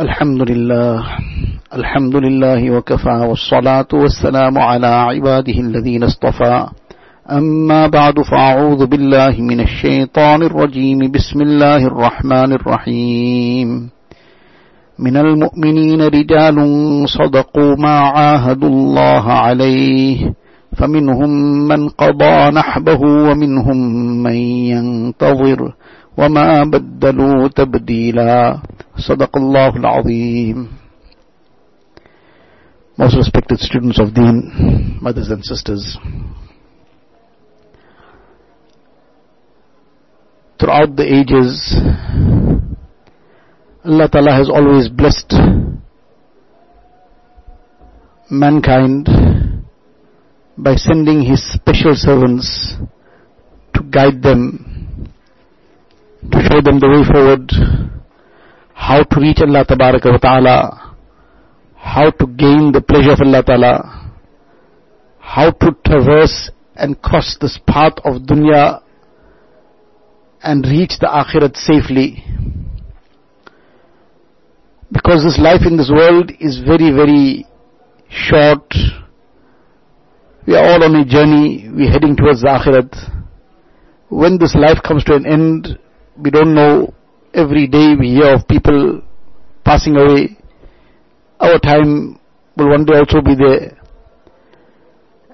الحمد لله الحمد لله وكفى والصلاة والسلام على عباده الذين اصطفى. أما بعد فأعوذ بالله من الشيطان الرجيم. بسم الله الرحمن الرحيم. من المؤمنين رجال صدقوا ما عاهدوا الله عليه فمنهم من قضى نحبه ومنهم من ينتظر وما بدلوا تبديلا. صدق الله العظيم Most respected students of Deen, mothers and sisters, throughout the ages, Allah Ta'ala has always blessed mankind by sending His special servants to guide them, to show them the way forward, how to reach Allah Tabaraka wa Ta'ala, how to gain the pleasure of Allah Ta'ala, how to traverse and cross this path of dunya and reach the akhirat safely. Because this life in this world is very, very short. We are all on a journey. We're heading towards the akhirat. When this life comes to an end, we don't know. Every day we hear of people passing away. Our time will one day also be there.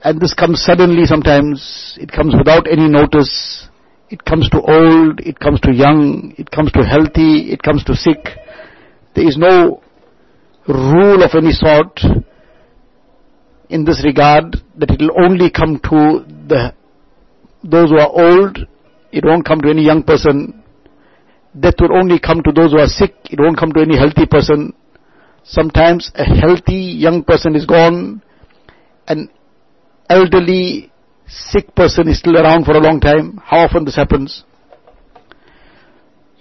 And this comes suddenly sometimes. It comes without any notice. It comes to old, it comes to young, it comes to healthy, it comes to sick. There is no rule of any sort in this regard that it will only come to the those who are old. It won't come to any young person. Death will only come to those who are sick. It won't come to any healthy person. Sometimes a healthy young person is gone. An elderly sick person is still around for a long time. How often this happens?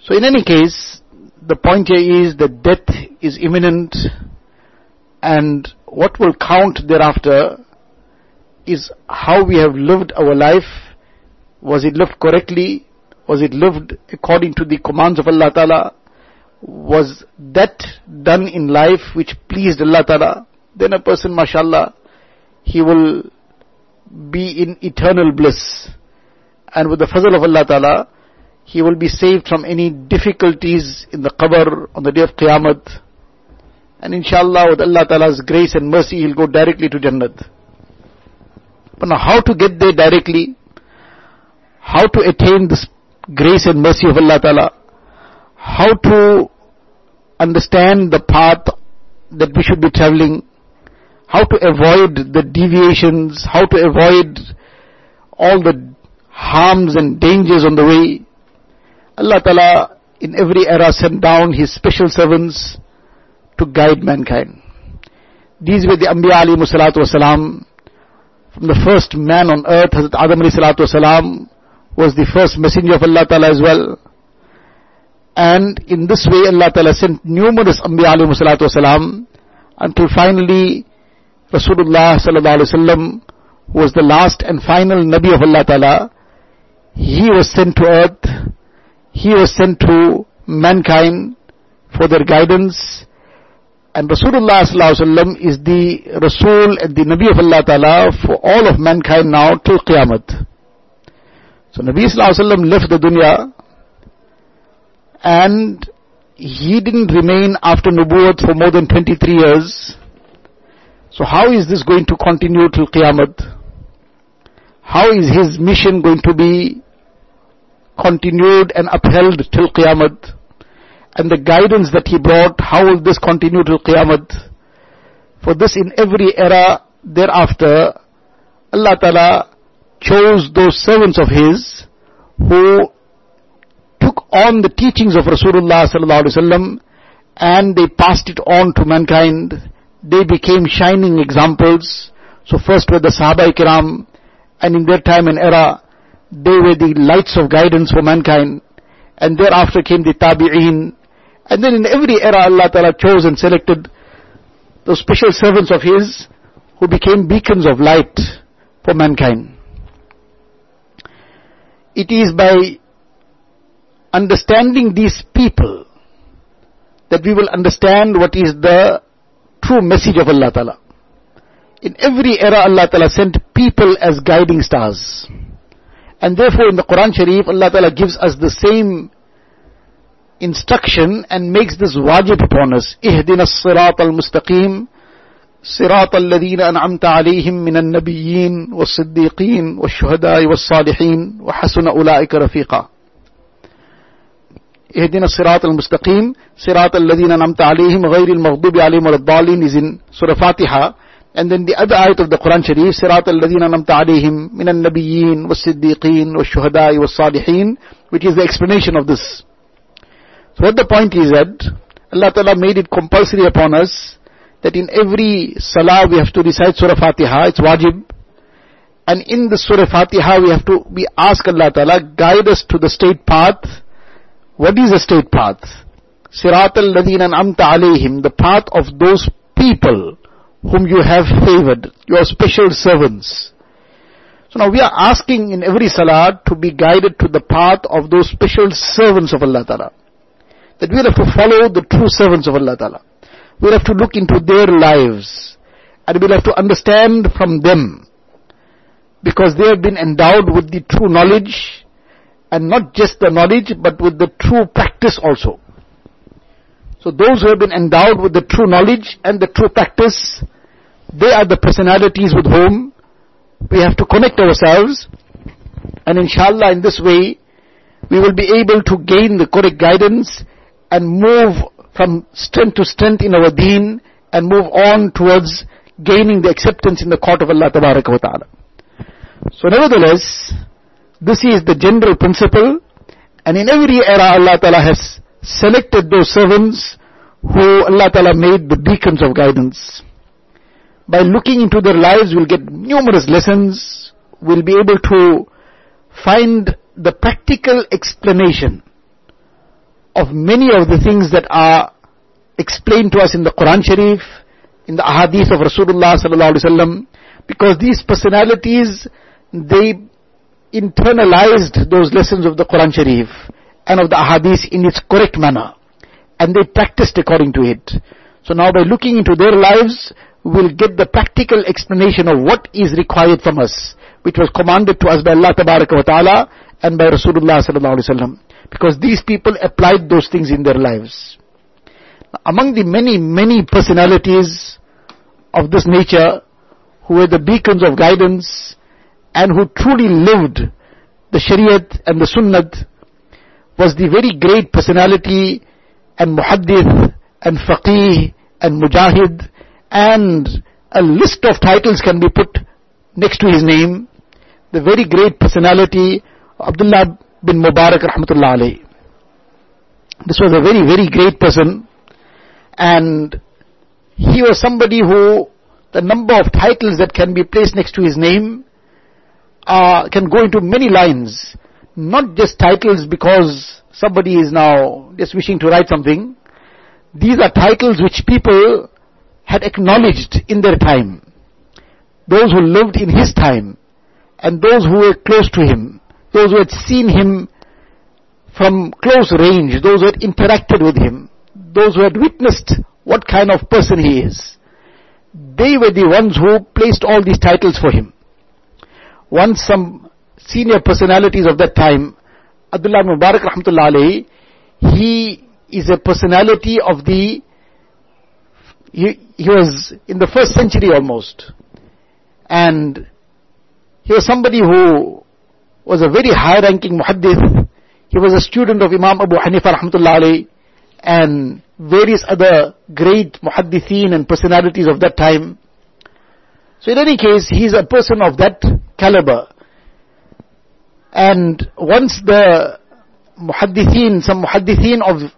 So in any case, the point here is that death is imminent and what will count thereafter is how we have lived our life. Was it lived correctly? Was it lived according to the commands of Allah Ta'ala? Was that done in life which pleased Allah Ta'ala? Then a person, mashallah, he will be in eternal bliss. And with the fazl of Allah Ta'ala, he will be saved from any difficulties in the qabr on the day of Qiyamah. And inshallah with Allah Ta'ala's grace and mercy, he'll go directly to Jannat. But now how to get there directly? How to attain this grace and mercy of Allah Ta'ala? How to understand the path that we should be traveling? how to avoid the deviations, how to avoid all the harms and dangers on the way. Allah Ta'ala in every era sent down His special servants to guide mankind. These were the Anbiya alayhi salatu wasalam. From the first man on earth, Hazrat Adam alayhi salatu wasalam was the first messenger of Allah Ta'ala as well. And in this way Allah Ta'ala sent numerous Anbiya alayhi wasalam until finally Rasulullah sallallahu alaihi wasallam was the last and final Nabi of Allah Ta'ala. He was sent to earth. He was sent to mankind for their guidance. And Rasulullah sallallahu is the Rasul and the Nabi of Allah Ta'ala for all of mankind now till Qiyamah. So Nabi sallallahu alaihi wasallam left the dunya and he didn't remain after Nubuwwat for more than 23 years. So how is this going to continue till Qiyamah? How is his mission going to be continued and upheld till Qiyamah? And the guidance that he brought, how will this continue till Qiyamah? For this in every era thereafter, Allah Ta'ala chose those servants of his who took on the teachings of Rasulullah sallallahu and they passed it on to mankind they became shining examples. So first were the Sahaba Kiram, and in their time and era, they were the lights of guidance for mankind. And thereafter came the Tabi'een. And then in every era Allah Ta'ala chose and selected those special servants of His who became beacons of light for mankind. It is by understanding these people that we will understand what is the true message of Allah Ta'ala. In every era Allah Ta'ala sent people as guiding stars. And therefore in the Quran Sharif Allah Ta'ala gives us the same instruction and makes this wajib upon us. Ihdina sirat al-mustaqim صراط الذين أنعمت عليهم من النبيين والصديقين والشهداء والصالحين وحسن أولئك رفيقا. اهدنا الصراط المستقيم. صراط الذين أنعمت عليهم غير المغضوب عليهم ولا الضالين. is in Surah Fatiha and then the other ayat of the Quran Sharif صراط الذين أنعمت عليهم من النبيين والصديقين والشهداء والصالحين which is the explanation of this. So what the point is that Allah Ta'ala made it compulsory upon us that in every salah we have to recite Surah Fatiha, it's wajib. And in the Surah Fatiha we have to, we ask Allah Ta'ala, guide us to the straight path. What is the straight path? Sirat al-ladina amta alayhim, the path of those people whom you have favored, your special servants. So now we are asking in every salah to be guided to the path of those special servants of Allah Ta'ala. That we have to follow the true servants of Allah Ta'ala. We'll have to look into their lives and we'll have to understand from them because they have been endowed with the true knowledge and not just the knowledge but with the true practice also. So those who have been endowed with the true knowledge and the true practice, they are the personalities with whom we have to connect ourselves and inshallah in this way we will be able to gain the correct guidance and move from strength to strength in our deen and move on towards gaining the acceptance in the court of Allah ta'ala. So nevertheless, this is the general principle and in every era Allah ta'ala has selected those servants who Allah ta'ala made the beacons of guidance. By looking into their lives we'll get numerous lessons, we'll be able to find the practical explanation of many of the things that are explained to us in the Quran Sharif, in the ahadith of Rasulullah sallallahu alaihi wasallam, because these personalities, they internalized those lessons of the Quran Sharif and of the ahadith in its correct manner. And they practiced according to it. So now by looking into their lives, we'll get the practical explanation of what is required from us, which was commanded to us by Allah ta'ala and by Rasulullah sallallahu alaihi wasallam because these people applied those things in their lives. Among the many, many personalities of this nature who were the beacons of guidance and who truly lived the Shariat and the Sunnat was the very great personality and Muhaddith and Faqih and Mujahid and a list of titles can be put next to his name. The very great personality Abdullah bin Mubarak rahmatullah. This was a very, very great person and he was somebody who the number of titles that can be placed next to his name uh, can go into many lines. Not just titles because somebody is now just wishing to write something. These are titles which people had acknowledged in their time. Those who lived in his time and those who were close to him those who had seen him from close range, those who had interacted with him, those who had witnessed what kind of person he is, they were the ones who placed all these titles for him. Once some senior personalities of that time, Abdullah Mubarak rahmatullah alayhi, he is a personality of the, he, he was in the first century almost. And he was somebody who was a very high ranking muhaddith. He was a student of Imam Abu Hanifa rahmatullah alayhi and various other great muhaddithin and personalities of that time. So in any case, he's a person of that caliber. And once the muhaddithin, some muhaddithin of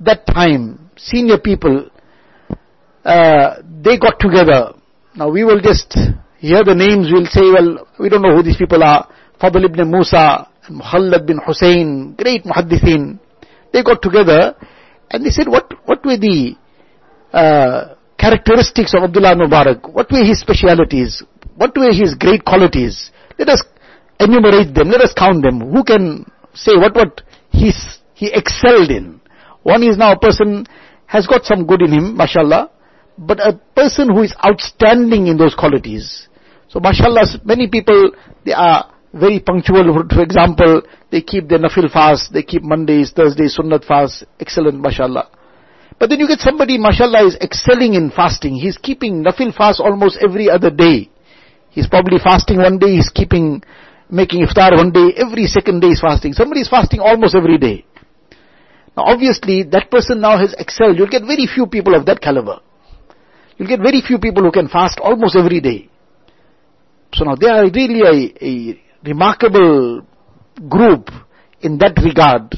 that time, senior people, uh, they got together. Now we will just hear the names, we'll say, well, we don't know who these people are. Fadl ibn Musa, and Muhallad bin Hussein, great muhaddithin, they got together and they said, what, what were the uh, characteristics of Abdullah Mubarak? What were his specialities? What were his great qualities? Let us enumerate them. Let us count them. Who can say what what he's, he excelled in? One is now a person has got some good in him, mashallah, but a person who is outstanding in those qualities. So mashallah, many people, they are very punctual. For example, they keep their nafil fast, they keep Mondays, Thursdays, sunnat fast, excellent, mashallah. But then you get somebody, mashallah, is excelling in fasting. He's keeping nafil fast almost every other day. He's probably fasting one day, he's keeping, making iftar one day, every second day is fasting. Somebody is fasting almost every day. Now obviously, that person now has excelled. You'll get very few people of that caliber. You'll get very few people who can fast almost every day. So now they are really a, a remarkable group in that regard.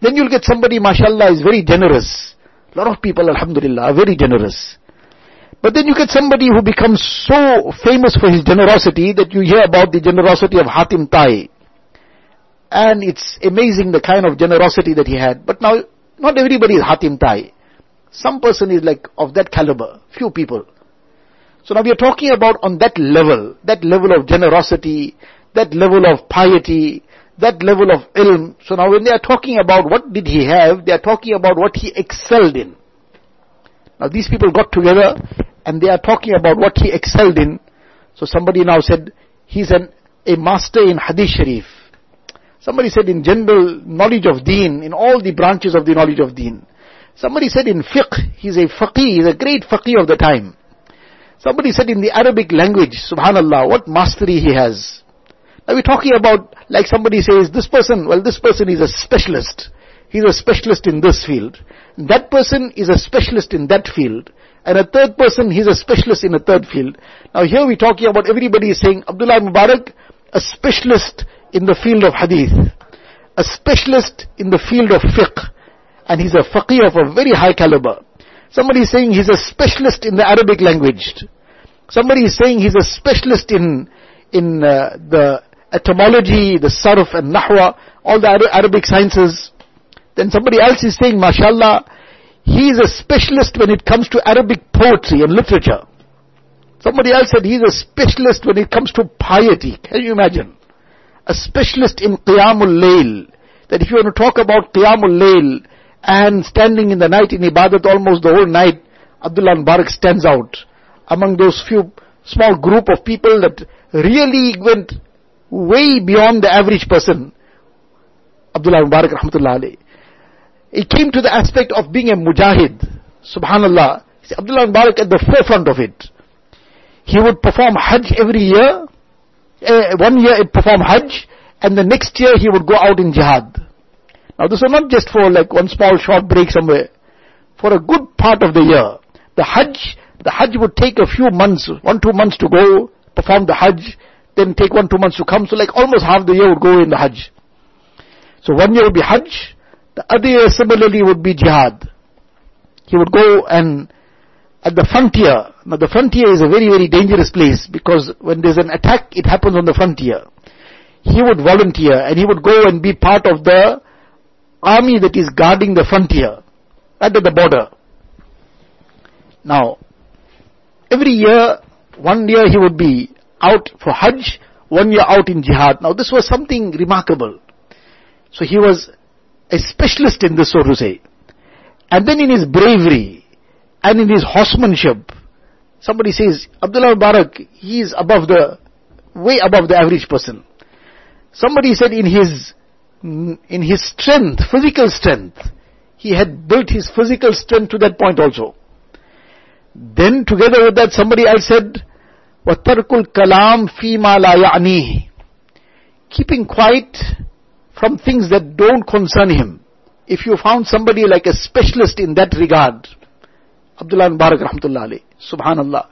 Then you'll get somebody, mashallah, is very generous. A lot of people, alhamdulillah, are very generous. But then you get somebody who becomes so famous for his generosity that you hear about the generosity of Hatim Tai. And it's amazing the kind of generosity that he had. But now, not everybody is Hatim Tai. Some person is like of that caliber. Few people. So now we are talking about on that level, that level of generosity, that level of piety, that level of ilm. So now when they are talking about what did he have, they are talking about what he excelled in. Now these people got together and they are talking about what he excelled in. So somebody now said, he's an, a master in hadith sharif. Somebody said in general knowledge of deen, in all the branches of the knowledge of deen. Somebody said in fiqh, he's a faqih, he's a great faqih of the time. Somebody said in the Arabic language, subhanallah, what mastery he has. Now we're talking about, like somebody says, this person, well this person is a specialist. He's a specialist in this field. That person is a specialist in that field. And a third person, he's a specialist in a third field. Now here we're talking about everybody is saying, Abdullah Mubarak, a specialist in the field of hadith. A specialist in the field of fiqh. And he's a faqih of a very high caliber. Somebody is saying he's a specialist in the Arabic language. Somebody is saying he's a specialist in, in uh, the etymology, the sarf and nahwa, all the Arabic sciences. Then somebody else is saying, mashallah, he is a specialist when it comes to Arabic poetry and literature. Somebody else said he's a specialist when it comes to piety. Can you imagine? A specialist in Qiyamul Layl. That if you want to talk about Qiyamul Layl and standing in the night in Ibadat almost the whole night, Abdullah Mubarak stands out among those few small group of people that really went way beyond the average person. Abdullah Mubarak rahmatullah alayhi. He came to the aspect of being a mujahid. Subhanallah. See, Abdullah Mubarak at the forefront of it. He would perform Hajj every year. Uh, one year he'd perform Hajj, and the next year he would go out in jihad. Now this was not just for like one small short break somewhere. For a good part of the year. The Hajj, the Hajj would take a few months, one, two months to go, perform the Hajj, then take one, two months to come. So like almost half the year would go in the Hajj. So one year would be Hajj, the other year similarly would be Jihad. He would go and at the frontier. Now the frontier is a very, very dangerous place because when there's an attack, it happens on the frontier. He would volunteer and he would go and be part of the army that is guarding the frontier, right at the border. Now, every year, one year he would be out for Hajj, one year out in jihad. Now this was something remarkable. So he was a specialist in this, so to say. And then in his bravery and in his horsemanship, somebody says, Abdullah Mubarak, he is above the, way above the average person. Somebody said in his, in his strength, physical strength, he had built his physical strength to that point also. Then together with that somebody else said, وَتَرْكُ الْكَلَامِ فِي مَا لَا يَعْنِيهِ Keeping quiet from things that don't concern him. If you found somebody like a specialist in that regard, Abdullah Mubarak rahmatullah alayhi, subhanallah.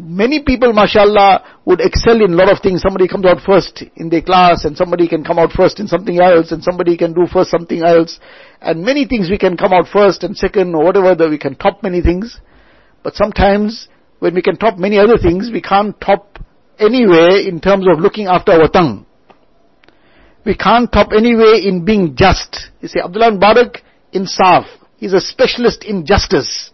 Many people, mashallah, would excel in a lot of things. Somebody comes out first in their class and somebody can come out first in something else and somebody can do first something else. And many things we can come out first and second or whatever, that we can top many things. But sometimes when we can top many other things, we can't top anywhere in terms of looking after our tongue. We can't top anywhere in being just. You see, Abdullah Mubarak, insaf. He's a specialist in justice.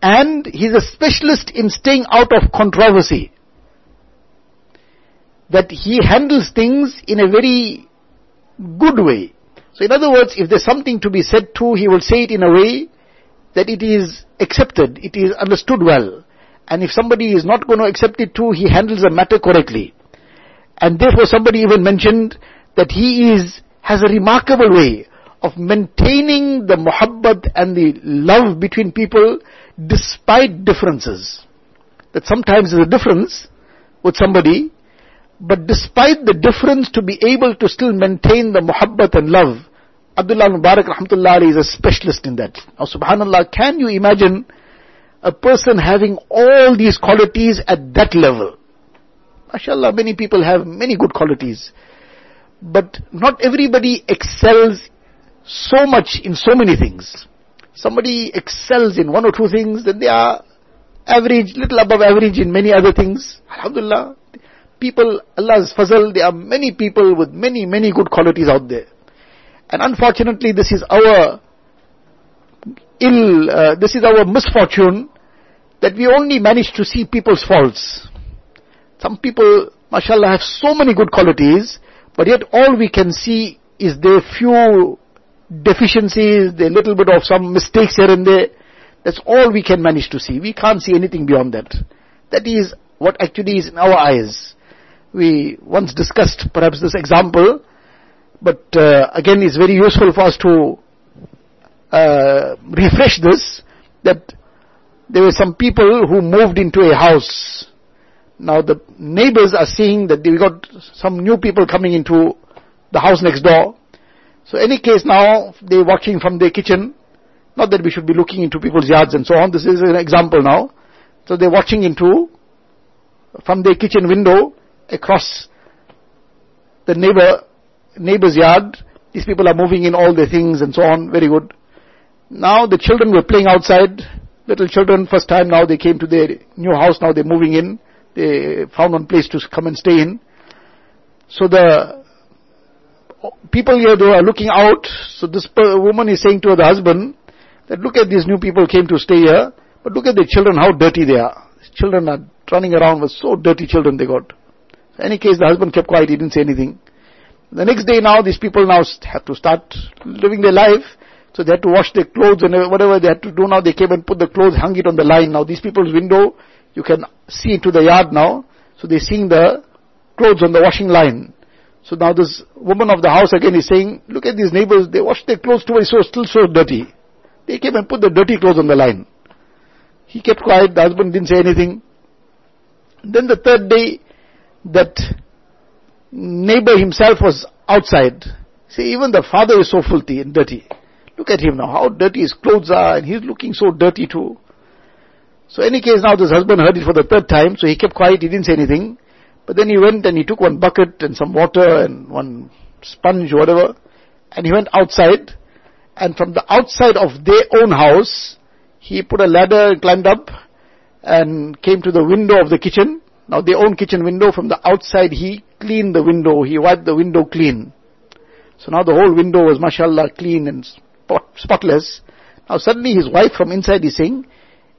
And he's a specialist in staying out of controversy. That he handles things in a very good way. So in other words, if there's something to be said to, he will say it in a way that it is accepted, it is understood well. And if somebody is not going to accept it too, he handles the matter correctly. And therefore somebody even mentioned that he is, has a remarkable way of maintaining the muhabbat and the love between people despite differences. That sometimes there's a difference with somebody, but despite the difference to be able to still maintain the muhabbat and love, Abdullah Mubarak rahmatullah is a specialist in that. Now subhanallah, can you imagine a person having all these qualities at that level? MashaAllah, many people have many good qualities. But not everybody excels so much in so many things. Somebody excels in one or two things, then they are average, little above average in many other things. Alhamdulillah. People, Allah's fazal, there are many people with many, many good qualities out there. And unfortunately, this is our ill, uh, this is our misfortune that we only manage to see people's faults. Some people, mashallah, have so many good qualities, but yet all we can see is their few deficiencies, their little bit of some mistakes here and there. That's all we can manage to see. We can't see anything beyond that. That is what actually is in our eyes. We once discussed perhaps this example but uh, again, it's very useful for us to uh, refresh this, that there were some people who moved into a house. Now the neighbors are seeing that we got some new people coming into the house next door. So any case now, they're watching from their kitchen. Not that we should be looking into people's yards and so on. This is an example now. So they're watching into, from their kitchen window, across the neighbor neighbor's yard. These people are moving in all their things and so on. Very good. Now the children were playing outside. Little children, first time now they came to their new house. Now they're moving in. They found one place to come and stay in. So the people here they are looking out. So this woman is saying to the husband that look at these new people came to stay here, but look at the children how dirty they are. Children are running around with so dirty children they got. In any case, the husband kept quiet. He didn't say anything. The next day now, these people now have to start living their life. So they had to wash their clothes and whatever they had to do now, they came and put the clothes, hung it on the line. Now these people's window, you can see into the yard now. So they're seeing the clothes on the washing line. So now this woman of the house again is saying, look at these neighbors, they wash their clothes too, it's so, still so dirty. They came and put the dirty clothes on the line. He kept quiet, the husband didn't say anything. Then the third day, that neighbor himself was outside. See, even the father is so filthy and dirty. Look at him now, how dirty his clothes are, and he's looking so dirty too. So any case now this husband heard it for the third time, so he kept quiet, he didn't say anything. But then he went and he took one bucket and some water and one sponge whatever, and he went outside, and from the outside of their own house, he put a ladder and climbed up, and came to the window of the kitchen, now their own kitchen window from the outside he cleaned the window, he wiped the window clean. So now the whole window was mashallah clean and spot, spotless. Now suddenly his wife from inside is saying,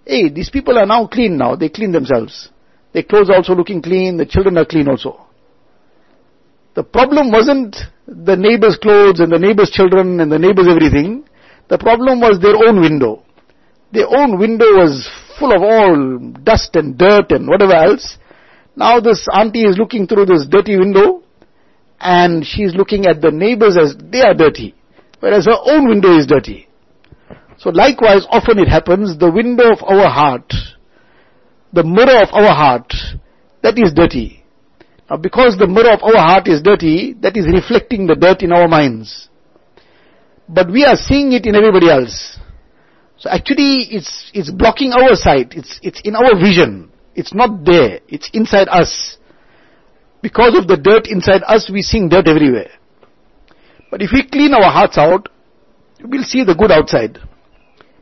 hey, these people are now clean now, they clean themselves. Their clothes are also looking clean, the children are clean also. The problem wasn't the neighbor's clothes and the neighbor's children and the neighbor's everything. The problem was their own window. Their own window was full of all dust and dirt and whatever else. Now this auntie is looking through this dirty window and she's looking at the neighbors as they are dirty, whereas her own window is dirty. So likewise, often it happens, the window of our heart, the mirror of our heart, that is dirty. Now because the mirror of our heart is dirty, that is reflecting the dirt in our minds. But we are seeing it in everybody else. So actually it's, it's blocking our sight, it's, it's in our vision. It's not there. It's inside us. Because of the dirt inside us, we see dirt everywhere. But if we clean our hearts out, we'll see the good outside.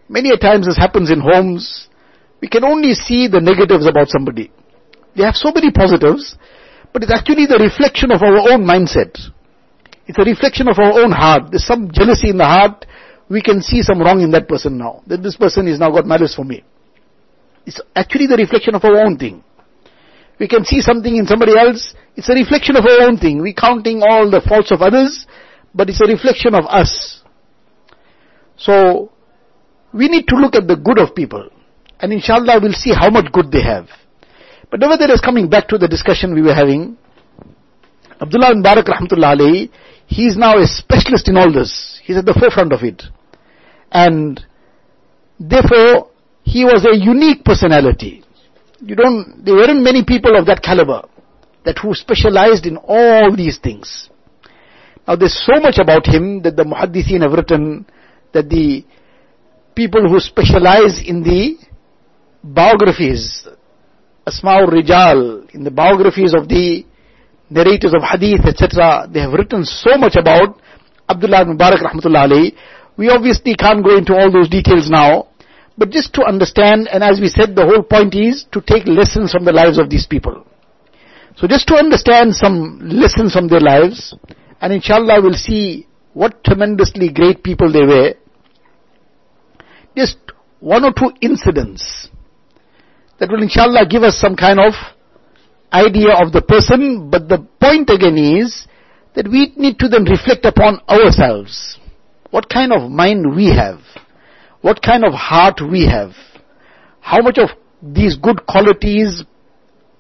Many a times this happens in homes. We can only see the negatives about somebody. They have so many positives, but it's actually the reflection of our own mindset. It's a reflection of our own heart. There's some jealousy in the heart. We can see some wrong in that person now. That this person is now got malice for me. It's actually the reflection of our own thing. We can see something in somebody else, it's a reflection of our own thing. We're counting all the faults of others, but it's a reflection of us. So, we need to look at the good of people. And inshallah we'll see how much good they have. But nevertheless, coming back to the discussion we were having, Abdullah bin Mubarak rahmatullah alayhi, he is now a specialist in all this. He's at the forefront of it. And therefore, he was a unique personality. You don't, there weren't many people of that caliber that who specialized in all these things. Now there's so much about him that the muhaddithin have written that the people who specialize in the biographies, Asma'ul Rijal, in the biographies of the narrators of hadith, etc., they have written so much about Abdullah Mubarak rahmatullah alayhi. We obviously can't go into all those details now, but just to understand, and as we said, the whole point is to take lessons from the lives of these people. So just to understand some lessons from their lives, and inshallah we'll see what tremendously great people they were. Just one or two incidents that will inshallah give us some kind of idea of the person, but the point again is that we need to then reflect upon ourselves. What kind of mind we have? What kind of heart we have? How much of these good qualities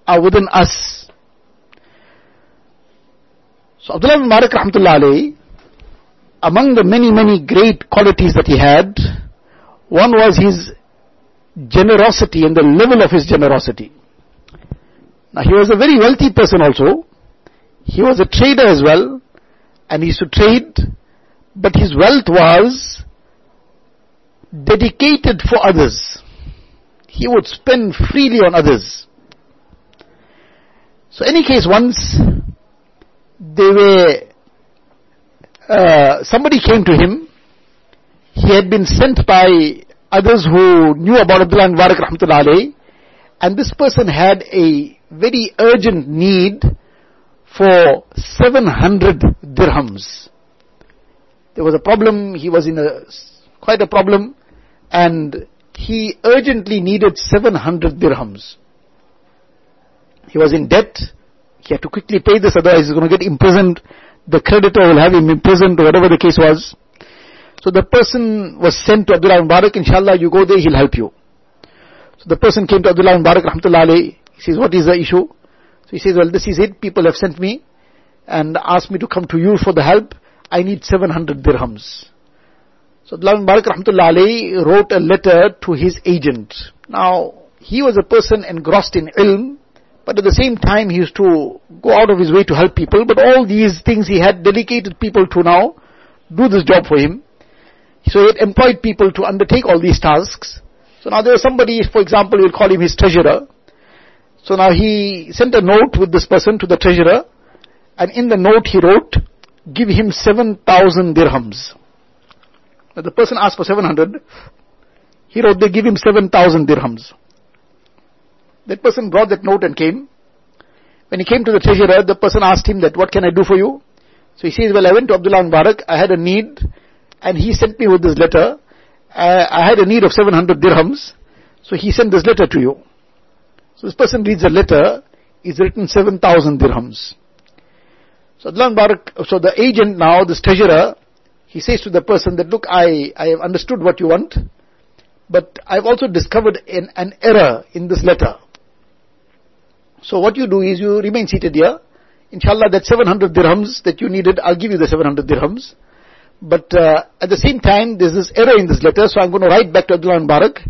are within us? So Abdullah bin Malik rahmatullah alayhi, among the many, many great qualities that he had, one was his generosity and the level of his generosity. Now he was a very wealthy person also. He was a trader as well, and he used to trade, but his wealth was dedicated for others. He would spend freely on others. So any case once, they were, uh, somebody came to him, he had been sent by others who knew about Abdullah ibn Mubarak rahmatullah alayhi, and this person had a very urgent need for 700 dirhams. There was a problem, he was in a, quite a problem, and he urgently needed 700 dirhams. He was in debt, he had to quickly pay this, otherwise he's going to get imprisoned. The creditor will have him imprisoned, or whatever the case was. So the person was sent to Abdullah Mubarak, inshallah you go there, he'll help you. So the person came to Abdullah Mubarak, rahmatullah alayhi, he says, what is the issue? So he says, well, this is it. People have sent me and asked me to come to you for the help. I need 700 dirhams. So Abdullah Mubarak rahmatullah alayhi wrote a letter to his agent. Now, he was a person engrossed in ilm, but at the same time he used to go out of his way to help people, but all these things he had dedicated people to now do this job for him. So he had employed people to undertake all these tasks. So now there was somebody, for example, we'll call him his treasurer. So now he sent a note with this person to the treasurer, and in the note he wrote, give him 7,000 dirhams. Now the person asked for 700, he wrote, they give him 7,000 dirhams. That person brought that note and came. When he came to the treasurer, the person asked him that, what can I do for you? So he says, well, I went to Abdullah Mubarak, I had a need, and he sent me with this letter. Uh, I had a need of 700 dirhams, so he sent this letter to you. So this person reads the letter, is written 7,000 dirhams. So Abdullah Mubarak, so the agent now, this treasurer, he says to the person that, look, I, I have understood what you want, but I've also discovered an, an error in this letter. So what you do is you remain seated here. Inshallah, that 700 dirhams that you needed, I'll give you the 700 dirhams. But uh, at the same time, there's this error in this letter, so I'm going to write back to Abdullah Mubarak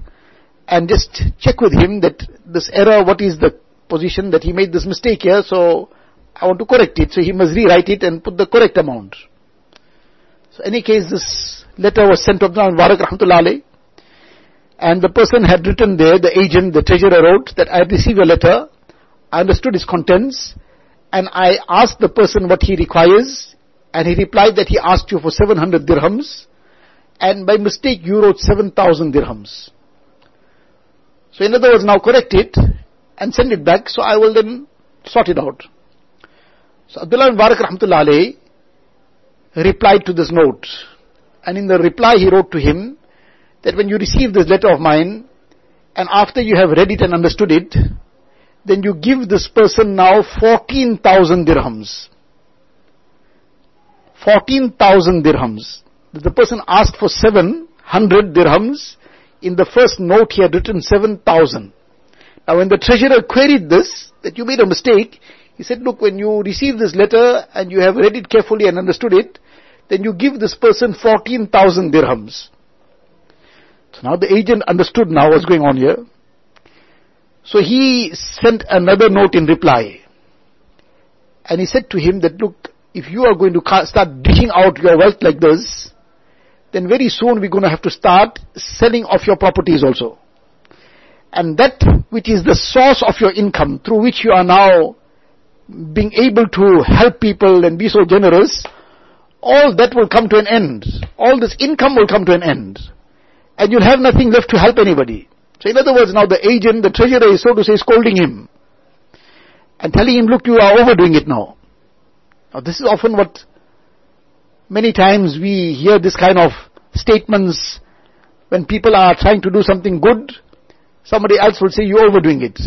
and just check with him that this error, what is the position that he made this mistake here, so I want to correct it, so he must rewrite it and put the correct amount. So any case, this letter was sent to Abdullah Mubarak rahmatullah and the person had written there, the agent, the treasurer wrote that I received a letter, I understood its contents, and I asked the person what he requires, and he replied that he asked you for 700 dirhams, and by mistake you wrote 7,000 dirhams. So in other words, now correct it and send it back, so I will then sort it out. So Abdullah Mubarak rahmatullah replied to this note. And in the reply he wrote to him that when you receive this letter of mine, and after you have read it and understood it, then you give this person now 14,000 dirhams. 14,000 dirhams. The person asked for 700 dirhams, in the first note he had written 7,000. Now when the treasurer queried this, that you made a mistake, he said, look, when you receive this letter and you have read it carefully and understood it, then you give this person 14,000 dirhams. So now the agent understood now what's going on here. So he sent another note in reply. And he said to him that, look, if you are going to start dishing out your wealth like this, then very soon we're going to have to start selling off your properties also. And that which is the source of your income through which you are now being able to help people and be so generous, all that will come to an end. All this income will come to an end. And you'll have nothing left to help anybody. So in other words, now the agent, the treasurer is so to say scolding him. And telling him, look, you are overdoing it now. Now this is often what many times we hear this kind of statements when people are trying to do something good, somebody else will say, you're overdoing it.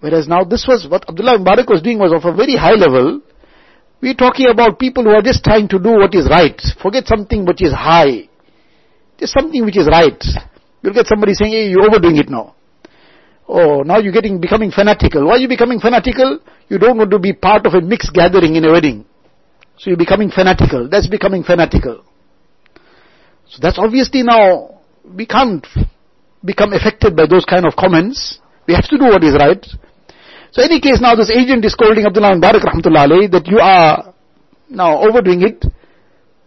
Whereas now this was what Abdullah Mubarak was doing was of a very high level, we're talking about people who are just trying to do what is right. Forget something which is high. Just something which is right. You'll get somebody saying, hey, you're overdoing it now. Oh, now you're getting, becoming fanatical. Why are you becoming fanatical? You don't want to be part of a mixed gathering in a wedding. So you're becoming fanatical. That's becoming fanatical. So that's obviously now, we can't become affected by those kind of comments. We have to do what is right. So any case now this agent is scolding Abdullah Mubarak rahmatullah alayhi that you are now overdoing it.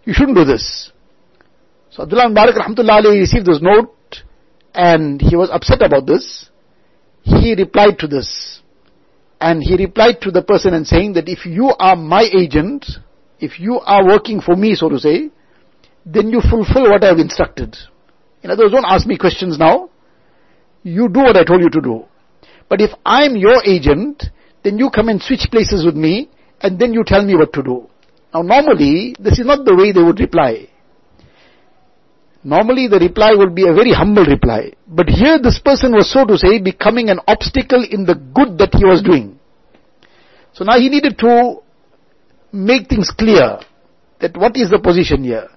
You shouldn't do this. So Abdullah Mubarak rahmatullah alayhi received this note and he was upset about this. He replied to this. And he replied to the person and saying that if you are my agent, if you are working for me so to say, then you fulfill what I have instructed. In other words, don't ask me questions now. You do what I told you to do. But if I'm your agent, then you come and switch places with me, and then you tell me what to do. Now normally, this is not the way they would reply. Normally the reply would be a very humble reply. But here this person was so to say becoming an obstacle in the good that he was doing. So now he needed to make things clear that what is the position here.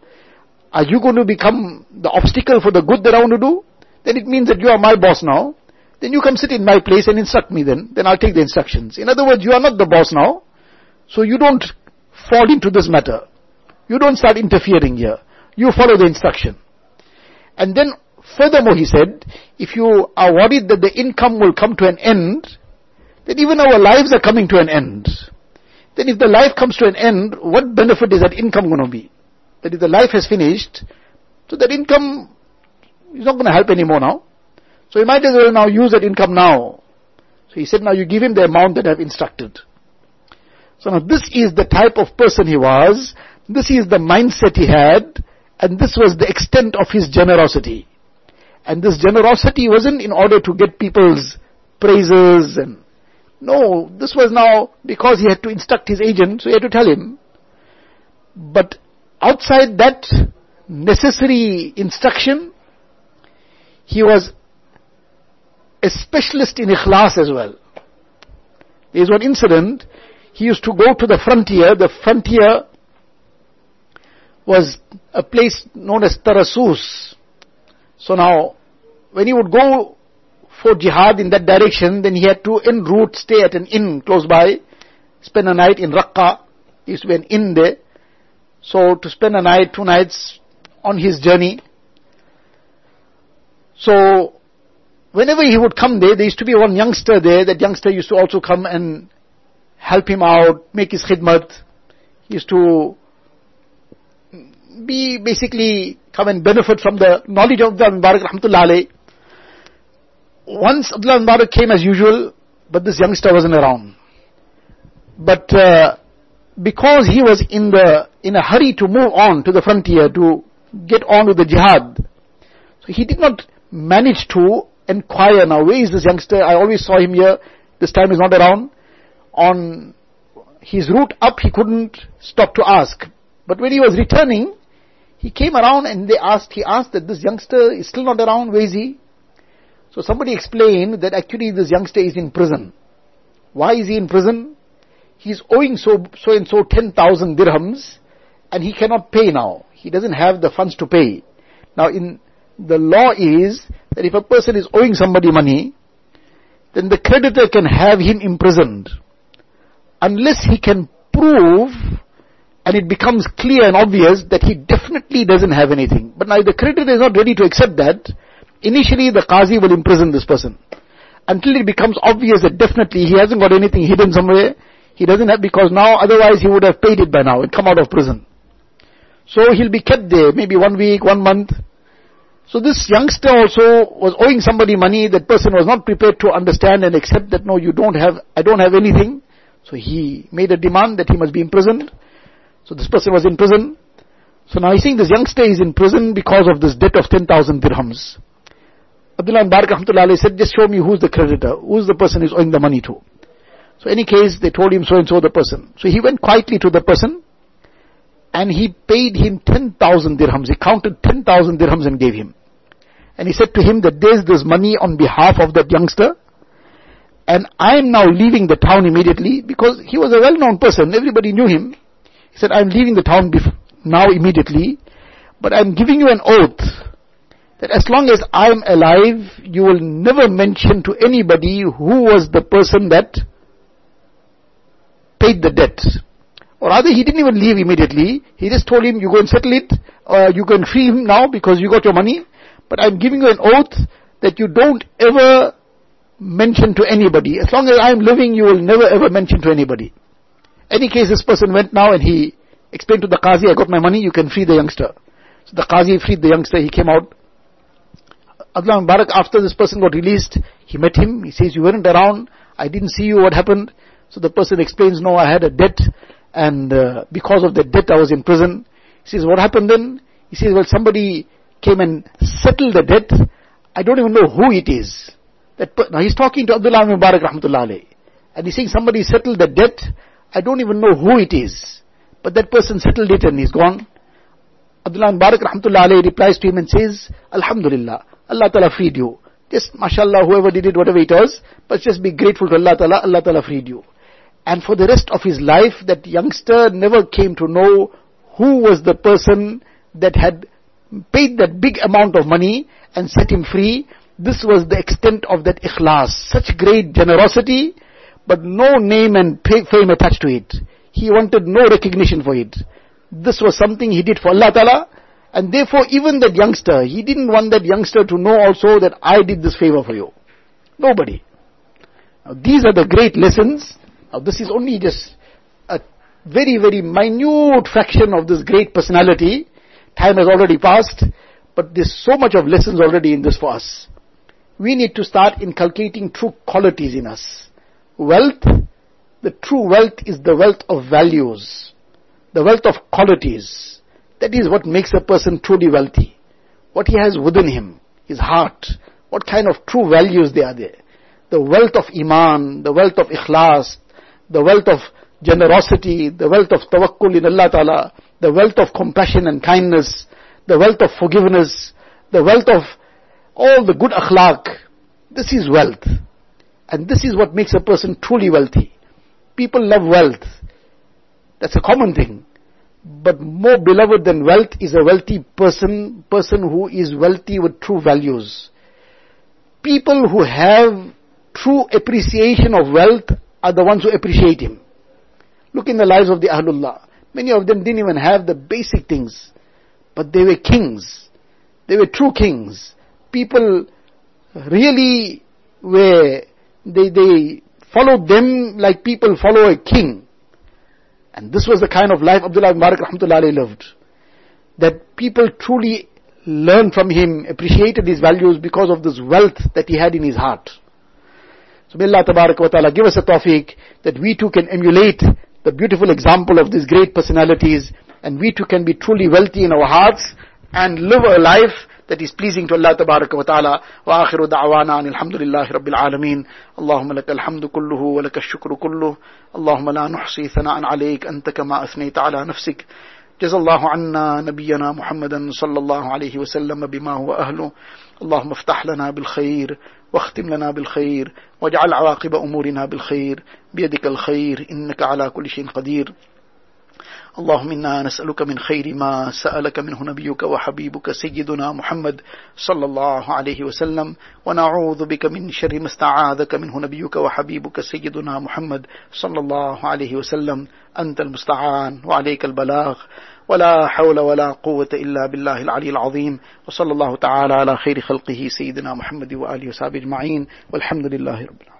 Are you going to become the obstacle for the good that I want to do? Then it means that you are my boss now. Then you come sit in my place and instruct me then. Then I'll take the instructions. In other words, you are not the boss now. So you don't fall into this matter. You don't start interfering here. You follow the instruction. And then furthermore he said, if you are worried that the income will come to an end, then even our lives are coming to an end. Then if the life comes to an end, what benefit is that income going to be? That if the life has finished, so that income is not going to help anymore now. So you might as well now use that income now. So he said, now you give him the amount that I've instructed. So now this is the type of person he was, this is the mindset he had, and this was the extent of his generosity. And this generosity wasn't in order to get people's praises and no, this was now because he had to instruct his agent, so he had to tell him. But outside that necessary instruction, he was a specialist in ikhlas as well. There is one incident, he used to go to the frontier, the frontier was a place known as Tarsus. So now, when he would go for jihad in that direction, then he had to en route stay at an inn close by, spend a night in Raqqa, used to be an inn there. So to spend a night, two nights on his journey. So whenever he would come there, there used to be one youngster there, that youngster used to also come and help him out, make his khidmat. He used to be basically come and benefit from the knowledge of the Mubarak Rahmatullah alayh. Once Abdullah Mubarak came as usual, but this youngster wasn't around. But uh, because he was in the in a hurry to move on to the frontier to get on with the jihad, so he did not manage to inquire now where is this youngster? I always saw him here. This time he's not around. On his route up, he couldn't stop to ask. But when he was returning, he came around and they asked, he asked that this youngster is still not around, where is he? So somebody explained that actually this youngster is in prison. Why is he in prison? He's owing so, so and so 10,000 dirhams and he cannot pay now. He doesn't have the funds to pay. Now in, the law is that if a person is owing somebody money, then the creditor can have him imprisoned unless he can prove and it becomes clear and obvious that he definitely doesn't have anything. But now the creditor is not ready to accept that, initially the qazi will imprison this person. Until it becomes obvious that definitely he hasn't got anything hidden somewhere, he doesn't have, because now otherwise he would have paid it by now and come out of prison. So he'll be kept there, maybe one week, one month. So this youngster also was owing somebody money, that person was not prepared to understand and accept that no, you don't have, I don't have anything. So he made a demand that he must be imprisoned. So this person was in prison. So now he's saying this youngster is in prison because of this debt of 10,000 dirhams. Abdullah Mubarak Rahmatullah said, just show me who's the creditor, who's the person who's owing the money to. So any case, they told him so and so the person. So he went quietly to the person and he paid him 10,000 dirhams. He counted 10,000 dirhams and gave him. And he said to him that there's this money on behalf of that youngster and I am now leaving the town immediately because he was a well-known person. Everybody knew him. He said, I'm leaving the town now immediately, but I'm giving you an oath that as long as I'm alive, you will never mention to anybody who was the person that paid the debt. Or rather, he didn't even leave immediately. He just told him, you go and settle it, or you can free him now because you got your money. But I'm giving you an oath that you don't ever mention to anybody. As long as I'm living, you will never ever mention to anybody. Any case, this person went now and he explained to the Qazi, I got my money, you can free the youngster. So the Qazi freed the youngster, he came out. Abdullah Mubarak, after this person got released, he met him, he says, you weren't around, I didn't see you, what happened? So the person explains, no, I had a debt, and uh, because of the debt I was in prison. He says, what happened then? He says, well, somebody came and settled the debt. I don't even know who it is. That now he's talking to Abdullah Mubarak rahmatullah. And he's saying somebody settled the debt. I don't even know who it is. But that person settled it and he's gone. Abdullah Mubarak rahmatullah replies to him and says, Alhamdulillah, Allah Ta'ala freed you. Just mashallah, whoever did it, whatever it was, but just be grateful to Allah Ta'ala, Allah Ta'ala freed you. And for the rest of his life, that youngster never came to know who was the person that had paid that big amount of money and set him free. This was the extent of that ikhlas. Such great generosity, but no name and fame attached to it. He wanted no recognition for it. This was something he did for Allah Ta'ala, and therefore even that youngster, he didn't want that youngster to know also that I did this favor for you. Nobody. Now, these are the great lessons now this is only just a very, very minute fraction of this great personality. Time has already passed, but there's so much of lessons already in this for us. We need to start inculcating true qualities in us. Wealth, the true wealth is the wealth of values, the wealth of qualities. That is what makes a person truly wealthy. What he has within him, his heart, what kind of true values they are there. The wealth of iman, the wealth of ikhlas, the wealth of generosity, the wealth of tawakkul in Allah Ta'ala, the wealth of compassion and kindness, the wealth of forgiveness, the wealth of all the good akhlaq. This is wealth. And this is what makes a person truly wealthy. People love wealth. That's a common thing. But more beloved than wealth is a wealthy person, person who is wealthy with true values. People who have true appreciation of wealth are the ones who appreciate him. Look in the lives of the Ahlullah. Many of them didn't even have the basic things, but they were kings. They were true kings. People really were, they, they followed them like people follow a king. And this was the kind of life Abdullah Mubarak rahmatullahi lived. That people truly learned from him, appreciated his values because of this wealth that he had in his heart. So may Allah Tabarak wa Ta'ala give us a tawfiq that we too can emulate the beautiful example of these great personalities and we too can be truly wealthy in our hearts and live a life that is pleasing to Allah Tabarak wa Ta'ala wa akhiru da'wana an alhamdulillahi rabbil alameen Allahumma laka alhamdu kulluhu wa laka shukru kulluhu Allahumma la nuhsi thana'an alayk anta kama athnayta ala nafsik جزا الله عنا نبينا محمدا صلى الله عليه وسلم بما هو أهله اللهم افتح لنا بالخير واختم لنا بالخير واجعل عواقب أمورنا بالخير. بيدك الخير إنك على كل شيء قدير. اللهم إنا نسألك من خير ما سألك منه نبيك وحبيبك سيدنا محمد صلى الله عليه وسلم. ونعوذ بك من شر ما استعاذك منه نبيك وحبيبك سيدنا محمد صلى الله عليه وسلم. أنت المستعان وعليك البلاغ. ولا حول ولا قوة إلا بالله العلي العظيم. وصلى الله تعالى على خير خلقه سيدنا محمد وآله وصحبه أجمعين. والحمد لله رب العالمين.